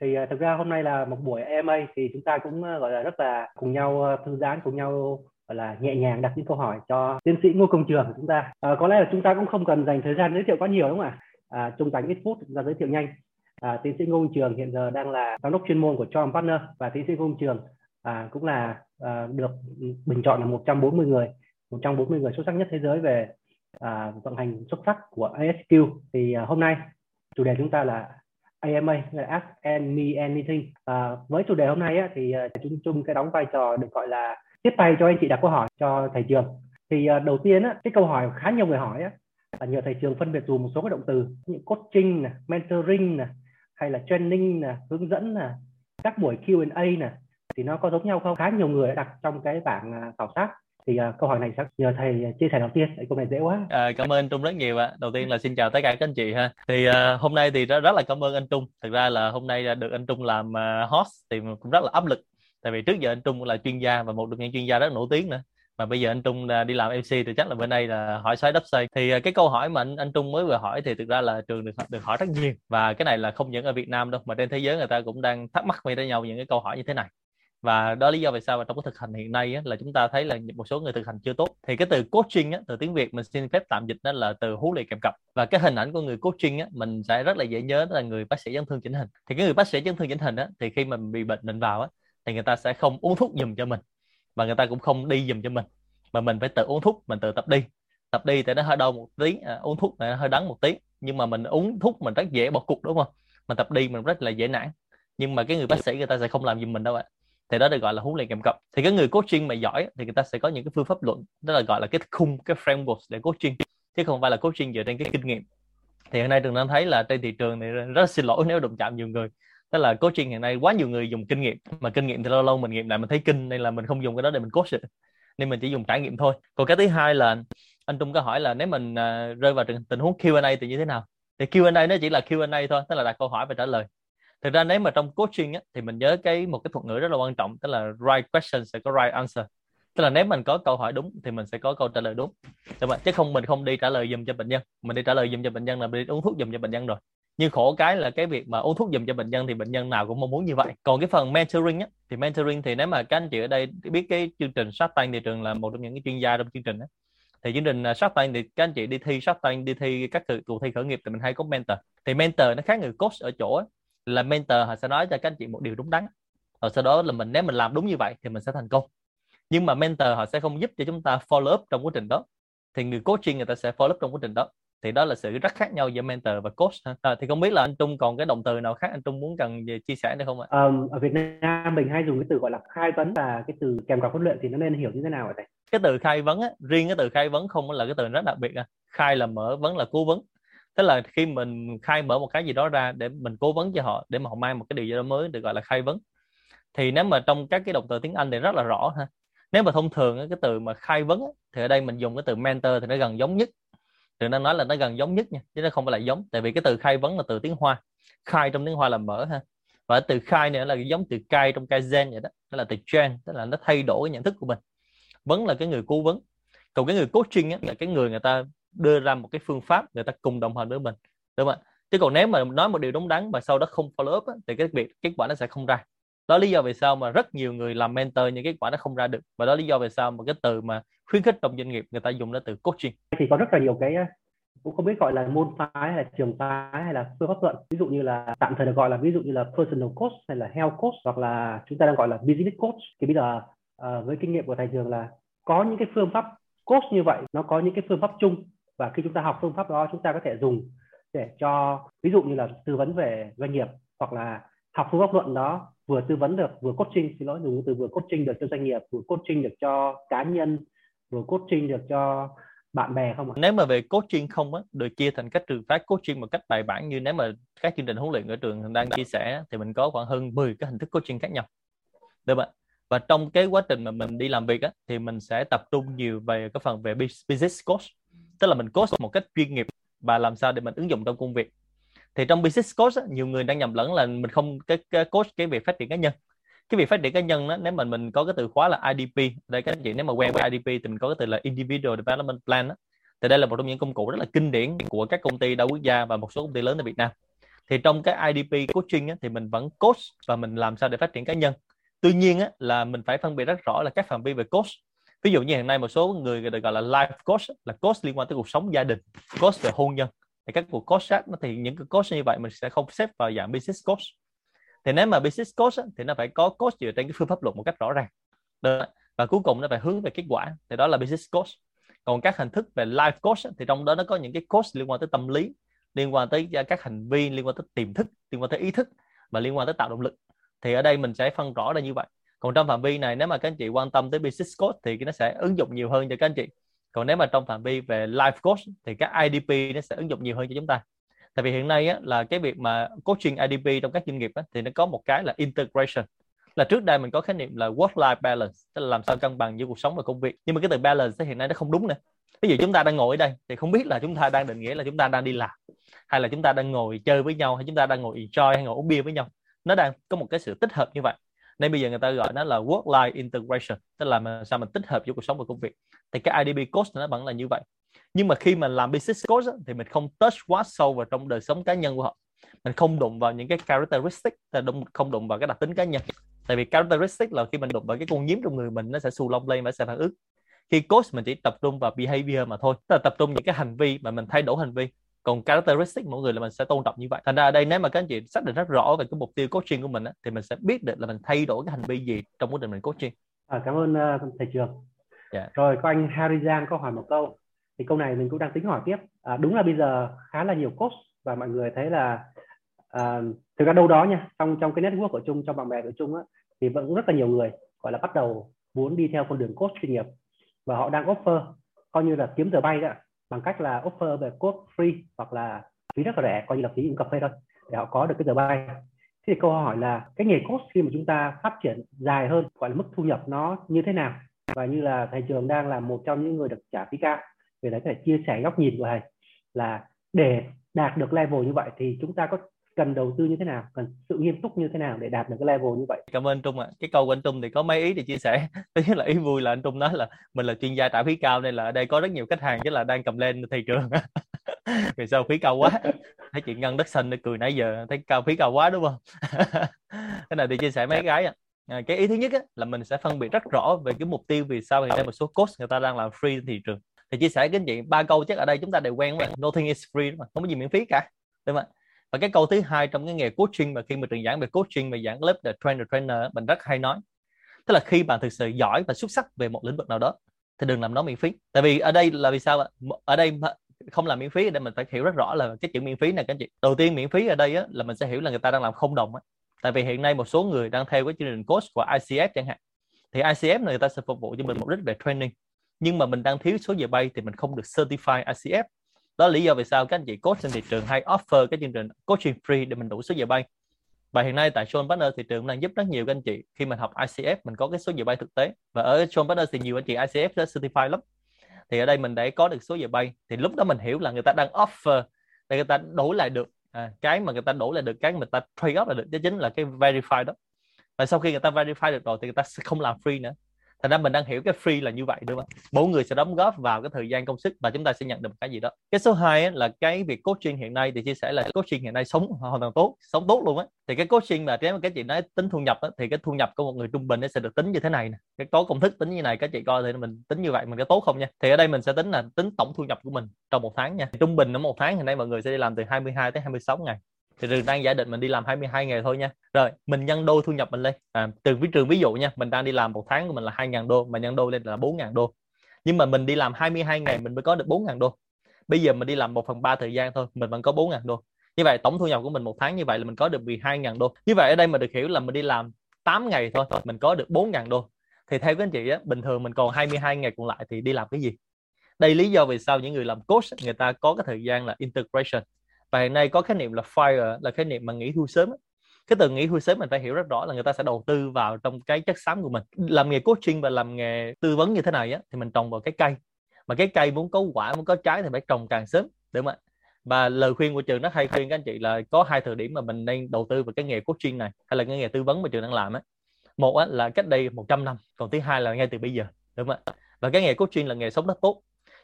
thì uh, thực ra hôm nay là một buổi EMA thì chúng ta cũng uh, gọi là rất là cùng nhau uh, thư giãn cùng nhau gọi là nhẹ nhàng đặt những câu hỏi cho tiến sĩ Ngô Công Trường của chúng ta. À, có lẽ là chúng ta cũng không cần dành thời gian giới thiệu quá nhiều đúng không ạ? À, chung tánh ít phút chúng ta giới thiệu nhanh. À, tiến sĩ Ngô Công Trường hiện giờ đang là giám đốc chuyên môn của John Partner và tiến sĩ Ngô Công Trường à, cũng là à, được bình chọn là 140 người 140 người xuất sắc nhất thế giới về à, vận hành xuất sắc của ASQ thì à, hôm nay chủ đề chúng ta là AMA là Ask and Me Anything. À, với chủ đề hôm nay á, thì à, chúng chung cái đóng vai trò được gọi là tiếp tay cho anh chị đặt câu hỏi cho thầy trường. Thì à, đầu tiên á, cái câu hỏi khá nhiều người hỏi á, là nhờ thầy trường phân biệt dùng một số cái động từ như coaching này, mentoring này, hay là training này, hướng dẫn nè, các buổi Q&A này thì nó có giống nhau không? Khá nhiều người đã đặt trong cái bảng à, khảo sát thì uh, câu hỏi này sẽ nhờ thầy à, chia sẻ đầu tiên câu này dễ quá. À, cảm ơn anh Trung rất nhiều ạ. Đầu tiên là xin chào tất cả các anh chị ha. Thì uh, hôm nay thì rất, rất là cảm ơn anh Trung. Thực ra là hôm nay được anh Trung làm uh, host thì cũng rất là áp lực. Tại vì trước giờ anh Trung cũng là chuyên gia và một trong những chuyên gia rất nổi tiếng nữa. Mà bây giờ anh Trung đi làm MC thì chắc là bữa nay là hỏi xoáy đắp xây thì cái câu hỏi mà anh, anh Trung mới vừa hỏi thì thực ra là trường được được hỏi rất nhiều. Và cái này là không những ở Việt Nam đâu mà trên thế giới người ta cũng đang thắc mắc với nhau những cái câu hỏi như thế này và đó lý do vì sao mà trong cái thực hành hiện nay á, là chúng ta thấy là một số người thực hành chưa tốt. Thì cái từ coaching á, từ tiếng Việt mình xin phép tạm dịch đó là từ huấn luyện kèm cặp. Và cái hình ảnh của người coaching á, mình sẽ rất là dễ nhớ đó là người bác sĩ chấn thương chỉnh hình. Thì cái người bác sĩ chấn thương chỉnh hình á, thì khi mình bị bệnh mình vào á, thì người ta sẽ không uống thuốc giùm cho mình. Và người ta cũng không đi giùm cho mình. Mà mình phải tự uống thuốc mình tự tập đi. Tập đi thì nó hơi đau một tí à, uống thuốc thì nó hơi đắng một tí. Nhưng mà mình uống thuốc mình rất dễ bỏ cục đúng không? Mình tập đi mình rất là dễ nản. Nhưng mà cái người bác sĩ người ta sẽ không làm giùm mình đâu ạ thì đó được gọi là huấn luyện kèm cặp. Thì cái người coaching mà giỏi thì người ta sẽ có những cái phương pháp luận, đó là gọi là cái khung, cái framework để coaching. Chứ không phải là coaching dựa trên cái kinh nghiệm. Thì hiện nay trường đang thấy là trên thị trường này rất xin lỗi nếu đụng chạm nhiều người. Tức là coaching hiện nay quá nhiều người dùng kinh nghiệm, mà kinh nghiệm thì lâu lâu mình nghiệm lại mình thấy kinh, nên là mình không dùng cái đó để mình coach nên mình chỉ dùng trải nghiệm thôi. Còn cái thứ hai là anh Trung có hỏi là nếu mình à, rơi vào tình huống Q&A thì như thế nào? Thì Q&A nó chỉ là Q&A thôi, tức là đặt câu hỏi và trả lời thực ra nếu mà trong coaching á, thì mình nhớ cái một cái thuật ngữ rất là quan trọng tức là right question sẽ có right answer. Tức là nếu mình có câu hỏi đúng thì mình sẽ có câu trả lời đúng. Đúng chứ không mình không đi trả lời dùm cho bệnh nhân. Mình đi trả lời dùm cho bệnh nhân là mình đi uống thuốc dùm cho bệnh nhân rồi. Nhưng khổ cái là cái việc mà uống thuốc dùm cho bệnh nhân thì bệnh nhân nào cũng mong muốn như vậy. Còn cái phần mentoring á thì mentoring thì nếu mà các anh chị ở đây biết cái chương trình sát tay thị trường là một trong những cái chuyên gia trong chương trình á. Thì chương trình à, sát tay thì các anh chị đi thi sát tay đi thi các cuộc thi khởi nghiệp thì mình hay có mentor. Thì mentor nó khác người coach ở chỗ là mentor họ sẽ nói cho các anh chị một điều đúng đắn rồi sau đó là mình nếu mình làm đúng như vậy thì mình sẽ thành công nhưng mà mentor họ sẽ không giúp cho chúng ta follow up trong quá trình đó thì người coaching người ta sẽ follow up trong quá trình đó thì đó là sự rất khác nhau giữa mentor và coach à, thì không biết là anh Trung còn cái động từ nào khác anh Trung muốn cần chia sẻ nữa không ạ? Um, ở Việt Nam mình hay dùng cái từ gọi là khai vấn và cái từ kèm cặp huấn luyện thì nó nên hiểu như thế nào ạ? Cái từ khai vấn á, riêng cái từ khai vấn không là cái từ rất đặc biệt à. Khai là mở, vấn là cố vấn tức là khi mình khai mở một cái gì đó ra để mình cố vấn cho họ để mà họ mang một cái điều gì đó mới được gọi là khai vấn. Thì nếu mà trong các cái động từ tiếng Anh thì rất là rõ ha. Nếu mà thông thường cái từ mà khai vấn thì ở đây mình dùng cái từ mentor thì nó gần giống nhất. Thì nó nói là nó gần giống nhất nha chứ nó không phải là giống. Tại vì cái từ khai vấn là từ tiếng Hoa. Khai trong tiếng Hoa là mở ha. Và từ khai này là giống từ cai trong cai gen vậy đó. Nó là từ change tức là nó thay đổi cái nhận thức của mình. Vấn là cái người cố vấn. Còn cái người coaching á, là cái người người ta đưa ra một cái phương pháp người ta cùng đồng hành với mình đúng không ạ? Chứ còn nếu mà nói một điều đúng đắn mà sau đó không follow up á, thì cái việc kết quả nó sẽ không ra. Đó lý do vì sao mà rất nhiều người làm mentor nhưng kết quả nó không ra được. Và đó lý do vì sao mà cái từ mà khuyến khích trong doanh nghiệp người ta dùng nó từ coaching. Thì có rất là nhiều cái cũng không biết gọi là môn phái hay là trường phái hay là phương pháp luận. Ví dụ như là tạm thời được gọi là ví dụ như là personal coach hay là health coach hoặc là chúng ta đang gọi là business coach. Thì bây giờ uh, với kinh nghiệm của thầy trường là có những cái phương pháp coach như vậy nó có những cái phương pháp chung và khi chúng ta học phương pháp đó chúng ta có thể dùng để cho ví dụ như là tư vấn về doanh nghiệp hoặc là học phương pháp luận đó vừa tư vấn được vừa coaching xin lỗi dùng từ vừa coaching được cho doanh nghiệp vừa coaching được cho cá nhân vừa coaching được cho bạn bè không ạ? Nếu mà về coaching không á, được chia thành các trường phái coaching một cách bài bản như nếu mà các chương trình huấn luyện ở trường đang chia sẻ thì mình có khoảng hơn 10 cái hình thức coaching khác nhau. Được không ạ? Và trong cái quá trình mà mình đi làm việc á, thì mình sẽ tập trung nhiều về cái phần về business coach tức là mình coach một cách chuyên nghiệp và làm sao để mình ứng dụng trong công việc. Thì trong business coach á, nhiều người đang nhầm lẫn là mình không cái, cái coach cái việc phát triển cá nhân. Cái việc phát triển cá nhân đó nếu mà mình có cái từ khóa là IDP đây các anh chị nếu mà quen với IDP thì mình có cái từ là Individual Development Plan đó. thì đây là một trong những công cụ rất là kinh điển của các công ty đa quốc gia và một số công ty lớn ở Việt Nam. Thì trong cái IDP coaching á, thì mình vẫn coach và mình làm sao để phát triển cá nhân. Tuy nhiên á, là mình phải phân biệt rất rõ là các phạm vi về coach ví dụ như hiện nay một số người được gọi là life coach là coach liên quan tới cuộc sống gia đình, coach về hôn nhân. Thì các cuộc coach khác, thì những cái coach như vậy mình sẽ không xếp vào dạng business coach. Thì nếu mà business coach thì nó phải có coach dựa trên cái phương pháp luận một cách rõ ràng. Được. và cuối cùng nó phải hướng về kết quả, thì đó là business coach. Còn các hình thức về life coach thì trong đó nó có những cái coach liên quan tới tâm lý, liên quan tới các hành vi, liên quan tới tiềm thức, liên quan tới ý thức, và liên quan tới tạo động lực. Thì ở đây mình sẽ phân rõ ra như vậy còn trong phạm vi này nếu mà các anh chị quan tâm tới business coach thì nó sẽ ứng dụng nhiều hơn cho các anh chị. Còn nếu mà trong phạm vi về life coach thì các IDP nó sẽ ứng dụng nhiều hơn cho chúng ta. Tại vì hiện nay á, là cái việc mà coaching IDP trong các doanh nghiệp á, thì nó có một cái là integration. Là trước đây mình có khái niệm là work life balance tức là làm sao cân bằng giữa cuộc sống và công việc. Nhưng mà cái từ balance hiện nay nó không đúng nữa. Ví dụ chúng ta đang ngồi ở đây thì không biết là chúng ta đang định nghĩa là chúng ta đang đi làm hay là chúng ta đang ngồi chơi với nhau hay chúng ta đang ngồi enjoy hay ngồi uống bia với nhau. Nó đang có một cái sự tích hợp như vậy nên bây giờ người ta gọi nó là work life integration, tức là làm sao mình tích hợp giữa cuộc sống và công việc. Thì cái IDP coach nó vẫn là như vậy. Nhưng mà khi mà làm business coach thì mình không touch quá sâu vào trong đời sống cá nhân của họ. Mình không đụng vào những cái characteristic không đụng vào cái đặc tính cá nhân. Tại vì characteristic là khi mình đụng vào cái con nhím trong người mình, nó sẽ xù lông lên và sẽ phản ứng. Khi coach mình chỉ tập trung vào behavior mà thôi, tức là tập trung những cái hành vi mà mình thay đổi hành vi còn characteristic mỗi người là mình sẽ tôn trọng như vậy. Thành ra ở đây nếu mà các anh chị xác định rất rõ về cái mục tiêu coaching của mình á, thì mình sẽ biết được là mình thay đổi cái hành vi gì trong quá trình mình coaching. À, cảm ơn uh, thầy trường. Yeah. Dạ. rồi có anh Harry Giang có hỏi một câu. Thì câu này mình cũng đang tính hỏi tiếp. À, đúng là bây giờ khá là nhiều coach và mọi người thấy là à, thực ra đâu đó nha trong trong cái network của chung trong bạn bè của chung á thì vẫn rất là nhiều người gọi là bắt đầu muốn đi theo con đường coach chuyên nghiệp và họ đang offer coi như là kiếm giờ bay đó bằng cách là offer về coach free hoặc là phí rất là rẻ, coi như là phí uống cà phê thôi, để họ có được cái giờ bay. Thì câu hỏi là cái nghề coach khi mà chúng ta phát triển dài hơn, gọi là mức thu nhập nó như thế nào? Và như là thầy trường đang là một trong những người được trả phí cao vì đấy có thể chia sẻ góc nhìn của thầy là để đạt được level như vậy thì chúng ta có cần đầu tư như thế nào cần sự nghiêm túc như thế nào để đạt được cái level như vậy? Cảm ơn Trung ạ. À. cái câu của anh Trung thì có mấy ý để chia sẻ. Thứ nhất là ý vui là anh Trung nói là mình là chuyên gia trả phí cao nên là ở đây có rất nhiều khách hàng chứ là đang cầm lên thị trường. Vì sao phí cao quá? Thấy chuyện ngân đất xanh cười nãy giờ thấy cao phí cao quá đúng không? Cái này thì chia sẻ mấy cái ạ. À, cái ý thứ nhất á, là mình sẽ phân biệt rất rõ về cái mục tiêu vì sao hiện nay một số coach người ta đang làm free thị trường. Thì chia sẻ với anh chị ba câu chắc ở đây chúng ta đều quen với nothing is free đúng không? không có gì miễn phí cả đúng không và cái câu thứ hai trong cái nghề coaching mà khi mà truyền giảng về coaching và giảng lớp the trainer trainer mình rất hay nói. Tức là khi bạn thực sự giỏi và xuất sắc về một lĩnh vực nào đó thì đừng làm nó miễn phí. Tại vì ở đây là vì sao ở đây không làm miễn phí để mình phải hiểu rất rõ là cái chữ miễn phí này các anh chị. Đầu tiên miễn phí ở đây á, là mình sẽ hiểu là người ta đang làm không đồng á. tại vì hiện nay một số người đang theo cái chương trình coach của ICF chẳng hạn. Thì ICF này người ta sẽ phục vụ cho mình mục đích về training. Nhưng mà mình đang thiếu số giờ bay thì mình không được certify ICF đó là lý do vì sao các anh chị coach trên thị trường hay offer cái chương trình coaching free để mình đủ số giờ bay. Và hiện nay tại Sean Partner thị trường đang giúp rất nhiều các anh chị khi mình học ICF mình có cái số giờ bay thực tế. Và ở Sean Partner thì nhiều anh chị ICF đã certify lắm. Thì ở đây mình để có được số giờ bay. Thì lúc đó mình hiểu là người ta đang offer để người ta đổi lại được à, cái mà người ta đổi lại được cái mà người ta trade off là được đó chính là cái verify đó. Và sau khi người ta verify được rồi thì người ta sẽ không làm free nữa thành ra mình đang hiểu cái free là như vậy đúng không? Mỗi người sẽ đóng góp vào cái thời gian công sức và chúng ta sẽ nhận được cái gì đó. Cái số 2 là cái việc coaching hiện nay thì chia sẻ là coaching hiện nay sống hoàn toàn tốt sống tốt luôn á. Thì cái coaching mà nếu mà cái chị nói tính thu nhập á, thì cái thu nhập của một người trung bình nó sẽ được tính như thế này nè. Cái có công thức tính như này các chị coi thì mình tính như vậy mình có tốt không nha? Thì ở đây mình sẽ tính là tính tổng thu nhập của mình trong một tháng nha. Trung bình ở một tháng hiện nay mọi người sẽ đi làm từ 22 tới 26 ngày thì trường đang giả định mình đi làm 22 ngày thôi nha. Rồi mình nhân đôi thu nhập mình lên. À, từ ví trường ví dụ nha mình đang đi làm một tháng của mình là 2.000 đô mà nhân đôi lên là 4.000 đô. Nhưng mà mình đi làm 22 ngày mình mới có được 4.000 đô. Bây giờ mình đi làm 1 phần 3 thời gian thôi mình vẫn có 4.000 đô. Như vậy tổng thu nhập của mình một tháng như vậy là mình có được 12.000 đô. Như vậy ở đây mình được hiểu là mình đi làm 8 ngày thôi mình có được 4.000 đô. Thì theo các anh chị á, bình thường mình còn 22 ngày còn lại thì đi làm cái gì? Đây lý do vì sao những người làm coach người ta có cái thời gian là integration và hiện nay có khái niệm là fire là khái niệm mà nghỉ hưu sớm cái từ nghỉ hưu sớm mình phải hiểu rất rõ là người ta sẽ đầu tư vào trong cái chất xám của mình. Làm nghề coaching và làm nghề tư vấn như thế này á thì mình trồng vào cái cây. Mà cái cây muốn có quả muốn có trái thì phải trồng càng sớm đúng không ạ? Và lời khuyên của trường nó hay khuyên các anh chị là có hai thời điểm mà mình nên đầu tư vào cái nghề coaching này hay là cái nghề tư vấn mà trường đang làm á. Một á, là cách đây 100 năm còn thứ hai là ngay từ bây giờ đúng không ạ? Và cái nghề coaching là nghề sống rất tốt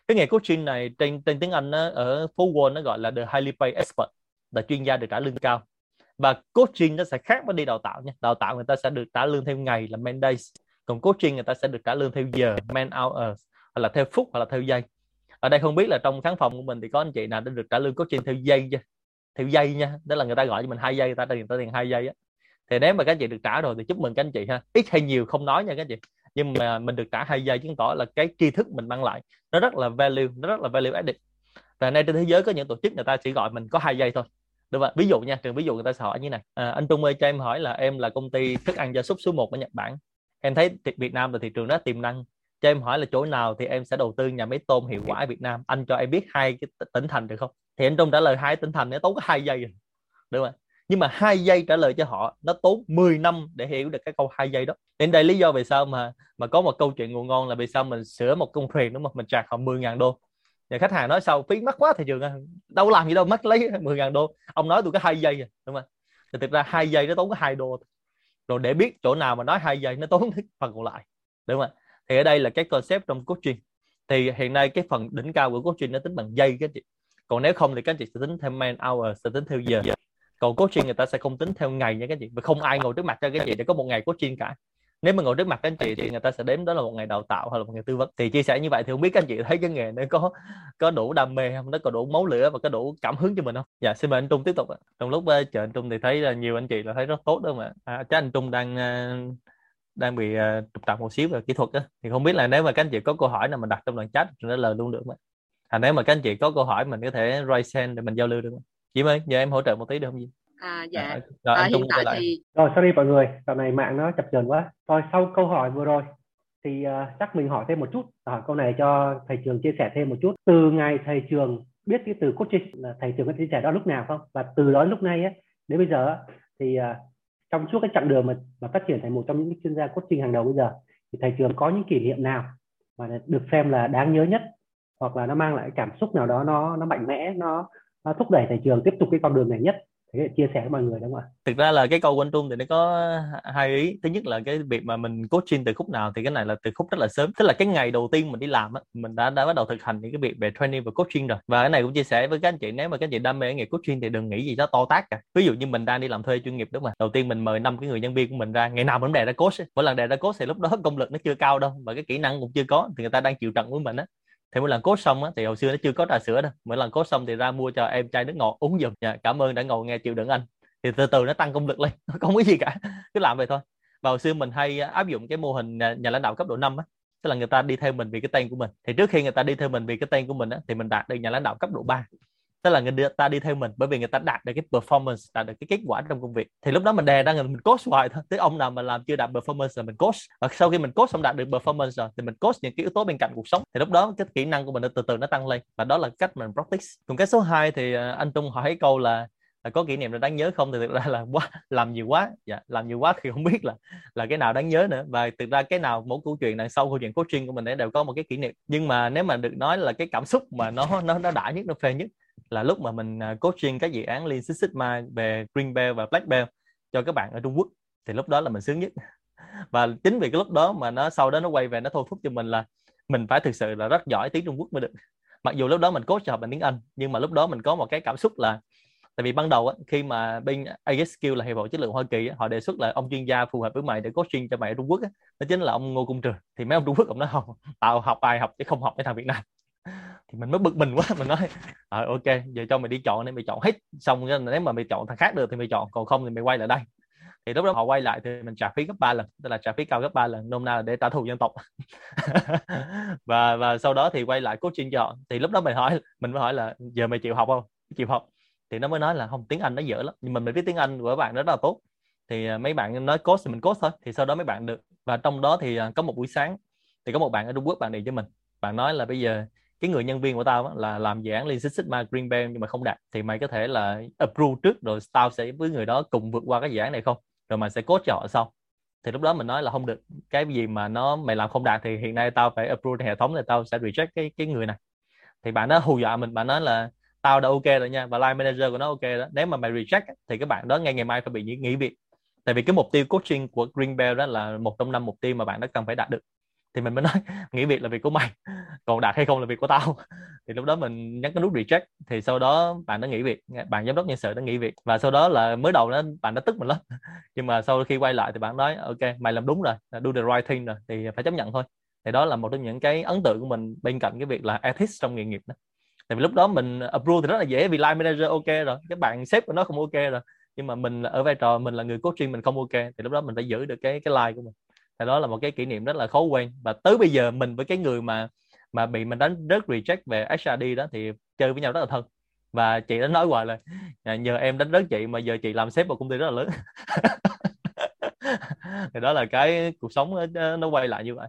cái nghề coaching này trên trên tiếng Anh nó, ở phố Wall nó gọi là the highly paid expert là chuyên gia được trả lương cao. Và coaching nó sẽ khác với đi đào tạo nha. Đào tạo người ta sẽ được trả lương theo ngày là man days còn coaching người ta sẽ được trả lương theo giờ man hours hoặc là theo phút hoặc là theo giây. Ở đây không biết là trong khán phòng của mình thì có anh chị nào đã được trả lương coaching theo giây chưa? Theo giây nha đó là người ta gọi cho mình hai giây người ta tiền ta tiền hai giây á. Thì nếu mà các anh chị được trả rồi thì chúc mừng các anh chị ha. Ít hay nhiều không nói nha các anh chị nhưng mà mình được trả hai giây chứng tỏ là cái tri thức mình mang lại nó rất là value nó rất là value added. Và nay trên thế giới có những tổ chức người ta chỉ gọi mình có hai giây thôi. Đúng không ví dụ nha trường ví dụ người ta sẽ hỏi như này. À, anh Trung ơi cho em hỏi là em là công ty thức ăn gia súc số 1 ở Nhật Bản. Em thấy Việt Nam là thị trường rất tiềm năng. Cho em hỏi là chỗ nào thì em sẽ đầu tư nhà máy tôm hiệu quả ở Việt Nam? Anh cho em biết hai cái tỉnh thành được không? Thì anh Trung trả lời hai tỉnh thành nó tốn có hai giây rồi. Đúng không nhưng mà hai giây trả lời cho họ, nó tốn 10 năm để hiểu được cái câu hai giây đó. Đến đây lý do vì sao mà mà có một câu chuyện ngụ ngon là vì sao mình sửa một công thuyền đúng không? Mình trả họ 10 ngàn đô. Và khách hàng nói sao? Phí mắc quá thị trường à, đâu làm gì đâu mất lấy 10 ngàn đô. Ông nói tôi có hai giây à, đúng không? Thì thực ra hai giây nó tốn có hai đô rồi để biết chỗ nào mà nói hai giây nó tốn phần còn lại, đúng không thì ở đây là cái concept trong coaching. Thì hiện nay cái phần đỉnh cao của coaching nó tính bằng giây các chị. Còn nếu không thì các chị sẽ tính theo man hour, sẽ tính theo giờ còn coaching người ta sẽ không tính theo ngày nha các chị. Và không ai ngồi trước mặt cho các chị để có một ngày coaching cả. Nếu mà ngồi trước mặt các anh chị thì người ta sẽ đếm đó là một ngày đào tạo hay là một ngày tư vấn. Thì chia sẻ như vậy thì không biết các anh chị thấy cái nghề nó có có đủ đam mê không? Nó có đủ máu lửa và có đủ cảm hứng cho mình không? Dạ xin mời anh Trung tiếp tục trong lúc uh, chờ anh Trung thì thấy là nhiều anh chị là thấy rất tốt đó mà à, chắc anh Trung đang uh, đang bị trục trặc một xíu về kỹ thuật đó. thì không biết là nếu mà các anh chị có câu hỏi nào mình đặt trong đoạn chat trả lời luôn được mà à, nếu mà các anh chị có câu hỏi mình có thể raise hand để mình giao lưu được chị ơi nhờ em hỗ trợ một tí được không gì À, dạ. À, rồi, à, hiện tại thì rồi sorry mọi người dạo này mạng nó chập chờn quá. Rồi sau câu hỏi vừa rồi thì uh, chắc mình hỏi thêm một chút. Hỏi câu này cho thầy trường chia sẻ thêm một chút. Từ ngày thầy trường biết cái từ coaching là thầy trường có chia sẻ đó lúc nào không? Và từ đó lúc này ấy, đến bây giờ thì uh, trong suốt cái chặng đường mà, mà phát triển thành một trong những chuyên gia coaching hàng đầu bây giờ thì thầy trường có những kỷ niệm nào mà được xem là đáng nhớ nhất? Hoặc là nó mang lại cảm xúc nào đó nó nó mạnh mẽ nó, nó thúc đẩy thị trường, tiếp tục cái con đường này nhất. Thế chia sẻ với mọi người đúng không ạ? Thực ra là cái câu quanh trung thì nó có hai ý. Thứ nhất là cái việc mà mình coaching từ khúc nào thì cái này là từ khúc rất là sớm. Tức là cái ngày đầu tiên mình đi làm á, mình đã đã bắt đầu thực hành những cái việc về training và coaching rồi. Và cái này cũng chia sẻ với các anh chị, nếu mà các anh chị đam mê nghề coaching thì đừng nghĩ gì đó to tác cả. Ví dụ như mình đang đi làm thuê chuyên nghiệp đúng không đầu tiên mình mời năm cái người nhân viên của mình ra, ngày nào mình đề ra coach mỗi lần đề ra coach thì lúc đó công lực nó chưa cao đâu, và cái kỹ năng cũng chưa có, thì người ta đang chịu trận với mình á thì mỗi lần cốt xong á, thì hồi xưa nó chưa có trà sữa đâu. Mỗi lần cốt xong thì ra mua cho em chai nước ngọt uống giùm dạ, cảm ơn đã ngồi nghe chịu đựng anh. Thì từ từ nó tăng công lực lên nó không có gì cả. Cứ làm vậy thôi. Và hồi xưa mình hay áp dụng cái mô hình nhà, nhà lãnh đạo cấp độ 5 á. Tức là người ta đi theo mình vì cái tên của mình. Thì trước khi người ta đi theo mình vì cái tên của mình á, thì mình đạt được nhà lãnh đạo cấp độ 3 tức là người ta đi theo mình, bởi vì người ta đạt được cái performance, đạt được cái kết quả trong công việc. Thì lúc đó mình đè ra người mình coach hoài thôi. Tới ông nào mà làm chưa đạt performance là mình coach. Và sau khi mình coach xong đạt được performance rồi, thì mình coach những cái yếu tố bên cạnh cuộc sống. Thì lúc đó cái kỹ năng của mình nó từ từ nó tăng lên. Và đó là cách mình practice. Còn cái số 2 thì ờ, anh Trung hỏi câu là là có kỷ niệm nào đáng nhớ không? Thì thực ra là quá, làm nhiều quá. Dạ làm nhiều quá thì không biết là là cái nào đáng nhớ nữa. Và thực ra cái nào mỗi câu chuyện đằng sau câu chuyện coaching của mình ấy đều có một cái kỷ niệm. Nhưng mà nếu mà được nói là cái cảm xúc mà nó nó nó đã nhất, nó phê nhất là lúc mà mình à, coaching các dự án Lean Six Sigma về Green Belt và Black Belt cho các bạn ở Trung Quốc thì lúc đó là mình sướng nhất. Và chính vì cái lúc đó mà nó sau đó nó quay về nó thôi thúc cho mình là mình phải thực sự là rất giỏi tiếng Trung Quốc mới được. Mặc dù lúc đó mình coach cho học bằng tiếng Anh nhưng mà lúc đó mình có một cái cảm xúc là tại vì ban đầu á, khi mà bên ASQ là hiệp hội chất lượng Hoa Kỳ á, họ đề xuất là ông chuyên gia phù hợp với mày để coaching cho mày ở Trung Quốc á, đó chính là ông Ngô Cung Trường. Thì mấy ông Trung Quốc cũng nói không tao học bài học chứ không học với thằng Việt Nam thì mình mới bực mình quá mình nói à, ok giờ cho mày đi chọn nên mày chọn hết xong nếu mà mày chọn thằng khác được thì mày chọn còn không thì mày quay lại đây. Thì lúc đó họ quay lại thì mình trả phí gấp 3 lần tức là trả phí cao gấp 3 lần nôm na là để trả thù dân tộc. Và và sau đó thì quay lại coaching cho họ. Thì lúc đó mình hỏi mình mới hỏi là giờ mày chịu học không? Chịu học. Thì nó mới nói là không tiếng Anh nó dở lắm nhưng mình biết tiếng Anh của các bạn rất là tốt. Thì à, mấy bạn nói code thì mình code thôi thì sau đó mấy bạn được. Và trong đó thì à, có một buổi sáng thì có một bạn ở Trung Quốc bạn này cho mình. Bạn nói là bây giờ cái người nhân viên của tao là làm dự án Lean Six Sigma Green Belt nhưng mà không đạt, thì mày có thể là approve trước rồi tao sẽ với người đó cùng vượt qua cái dự án này không? Rồi mày sẽ coach cho họ sau. Thì lúc đó mình nói là không được, cái gì mà nó mày làm không đạt thì hiện nay tao phải approve hệ thống thì tao sẽ reject cái cái người này. Thì bạn đó hù dọa mình, bạn nói là tao đã ok rồi nha, và line manager của nó ok đó. Nếu mà mày reject thì các bạn đó ngay ngày mai phải bị nghỉ việc. Tại vì cái mục tiêu coaching của Green Bell đó là một trong năm mục tiêu mà bạn đó cần phải đạt được thì mình mới nói, nghỉ việc là việc của mày, còn đạt hay không là việc của tao. Thì lúc đó mình nhấn cái nút reject thì sau đó bạn đã nghỉ việc bạn giám đốc nhân sự đã nghỉ việc, và sau đó là mới đầu đó bạn đã tức mình lắm. Nhưng mà sau khi quay lại thì bạn nói, ok, mày làm đúng rồi, do the right thing rồi, thì phải chấp nhận thôi. Thì đó là một trong những cái ấn tượng của mình bên cạnh cái việc là ethics trong nghề nghiệp đó. Tại vì lúc đó mình approve thì rất là dễ, vì line manager ok rồi các bạn sếp của nó không ok rồi, nhưng mà mình ở vai trò mình là người coaching mình không ok, thì lúc đó mình phải giữ được cái cái line của mình thì đó là một cái kỷ niệm rất là khó quên. Và tới bây giờ mình với cái người mà mà bị mình đánh rớt reject về HRD đó thì chơi với nhau rất là thân. Và chị đã nói hoài là nhờ em đánh rớt chị mà giờ chị làm sếp một công ty rất là lớn. Thì đó là cái cuộc sống nó, nó quay lại như vậy.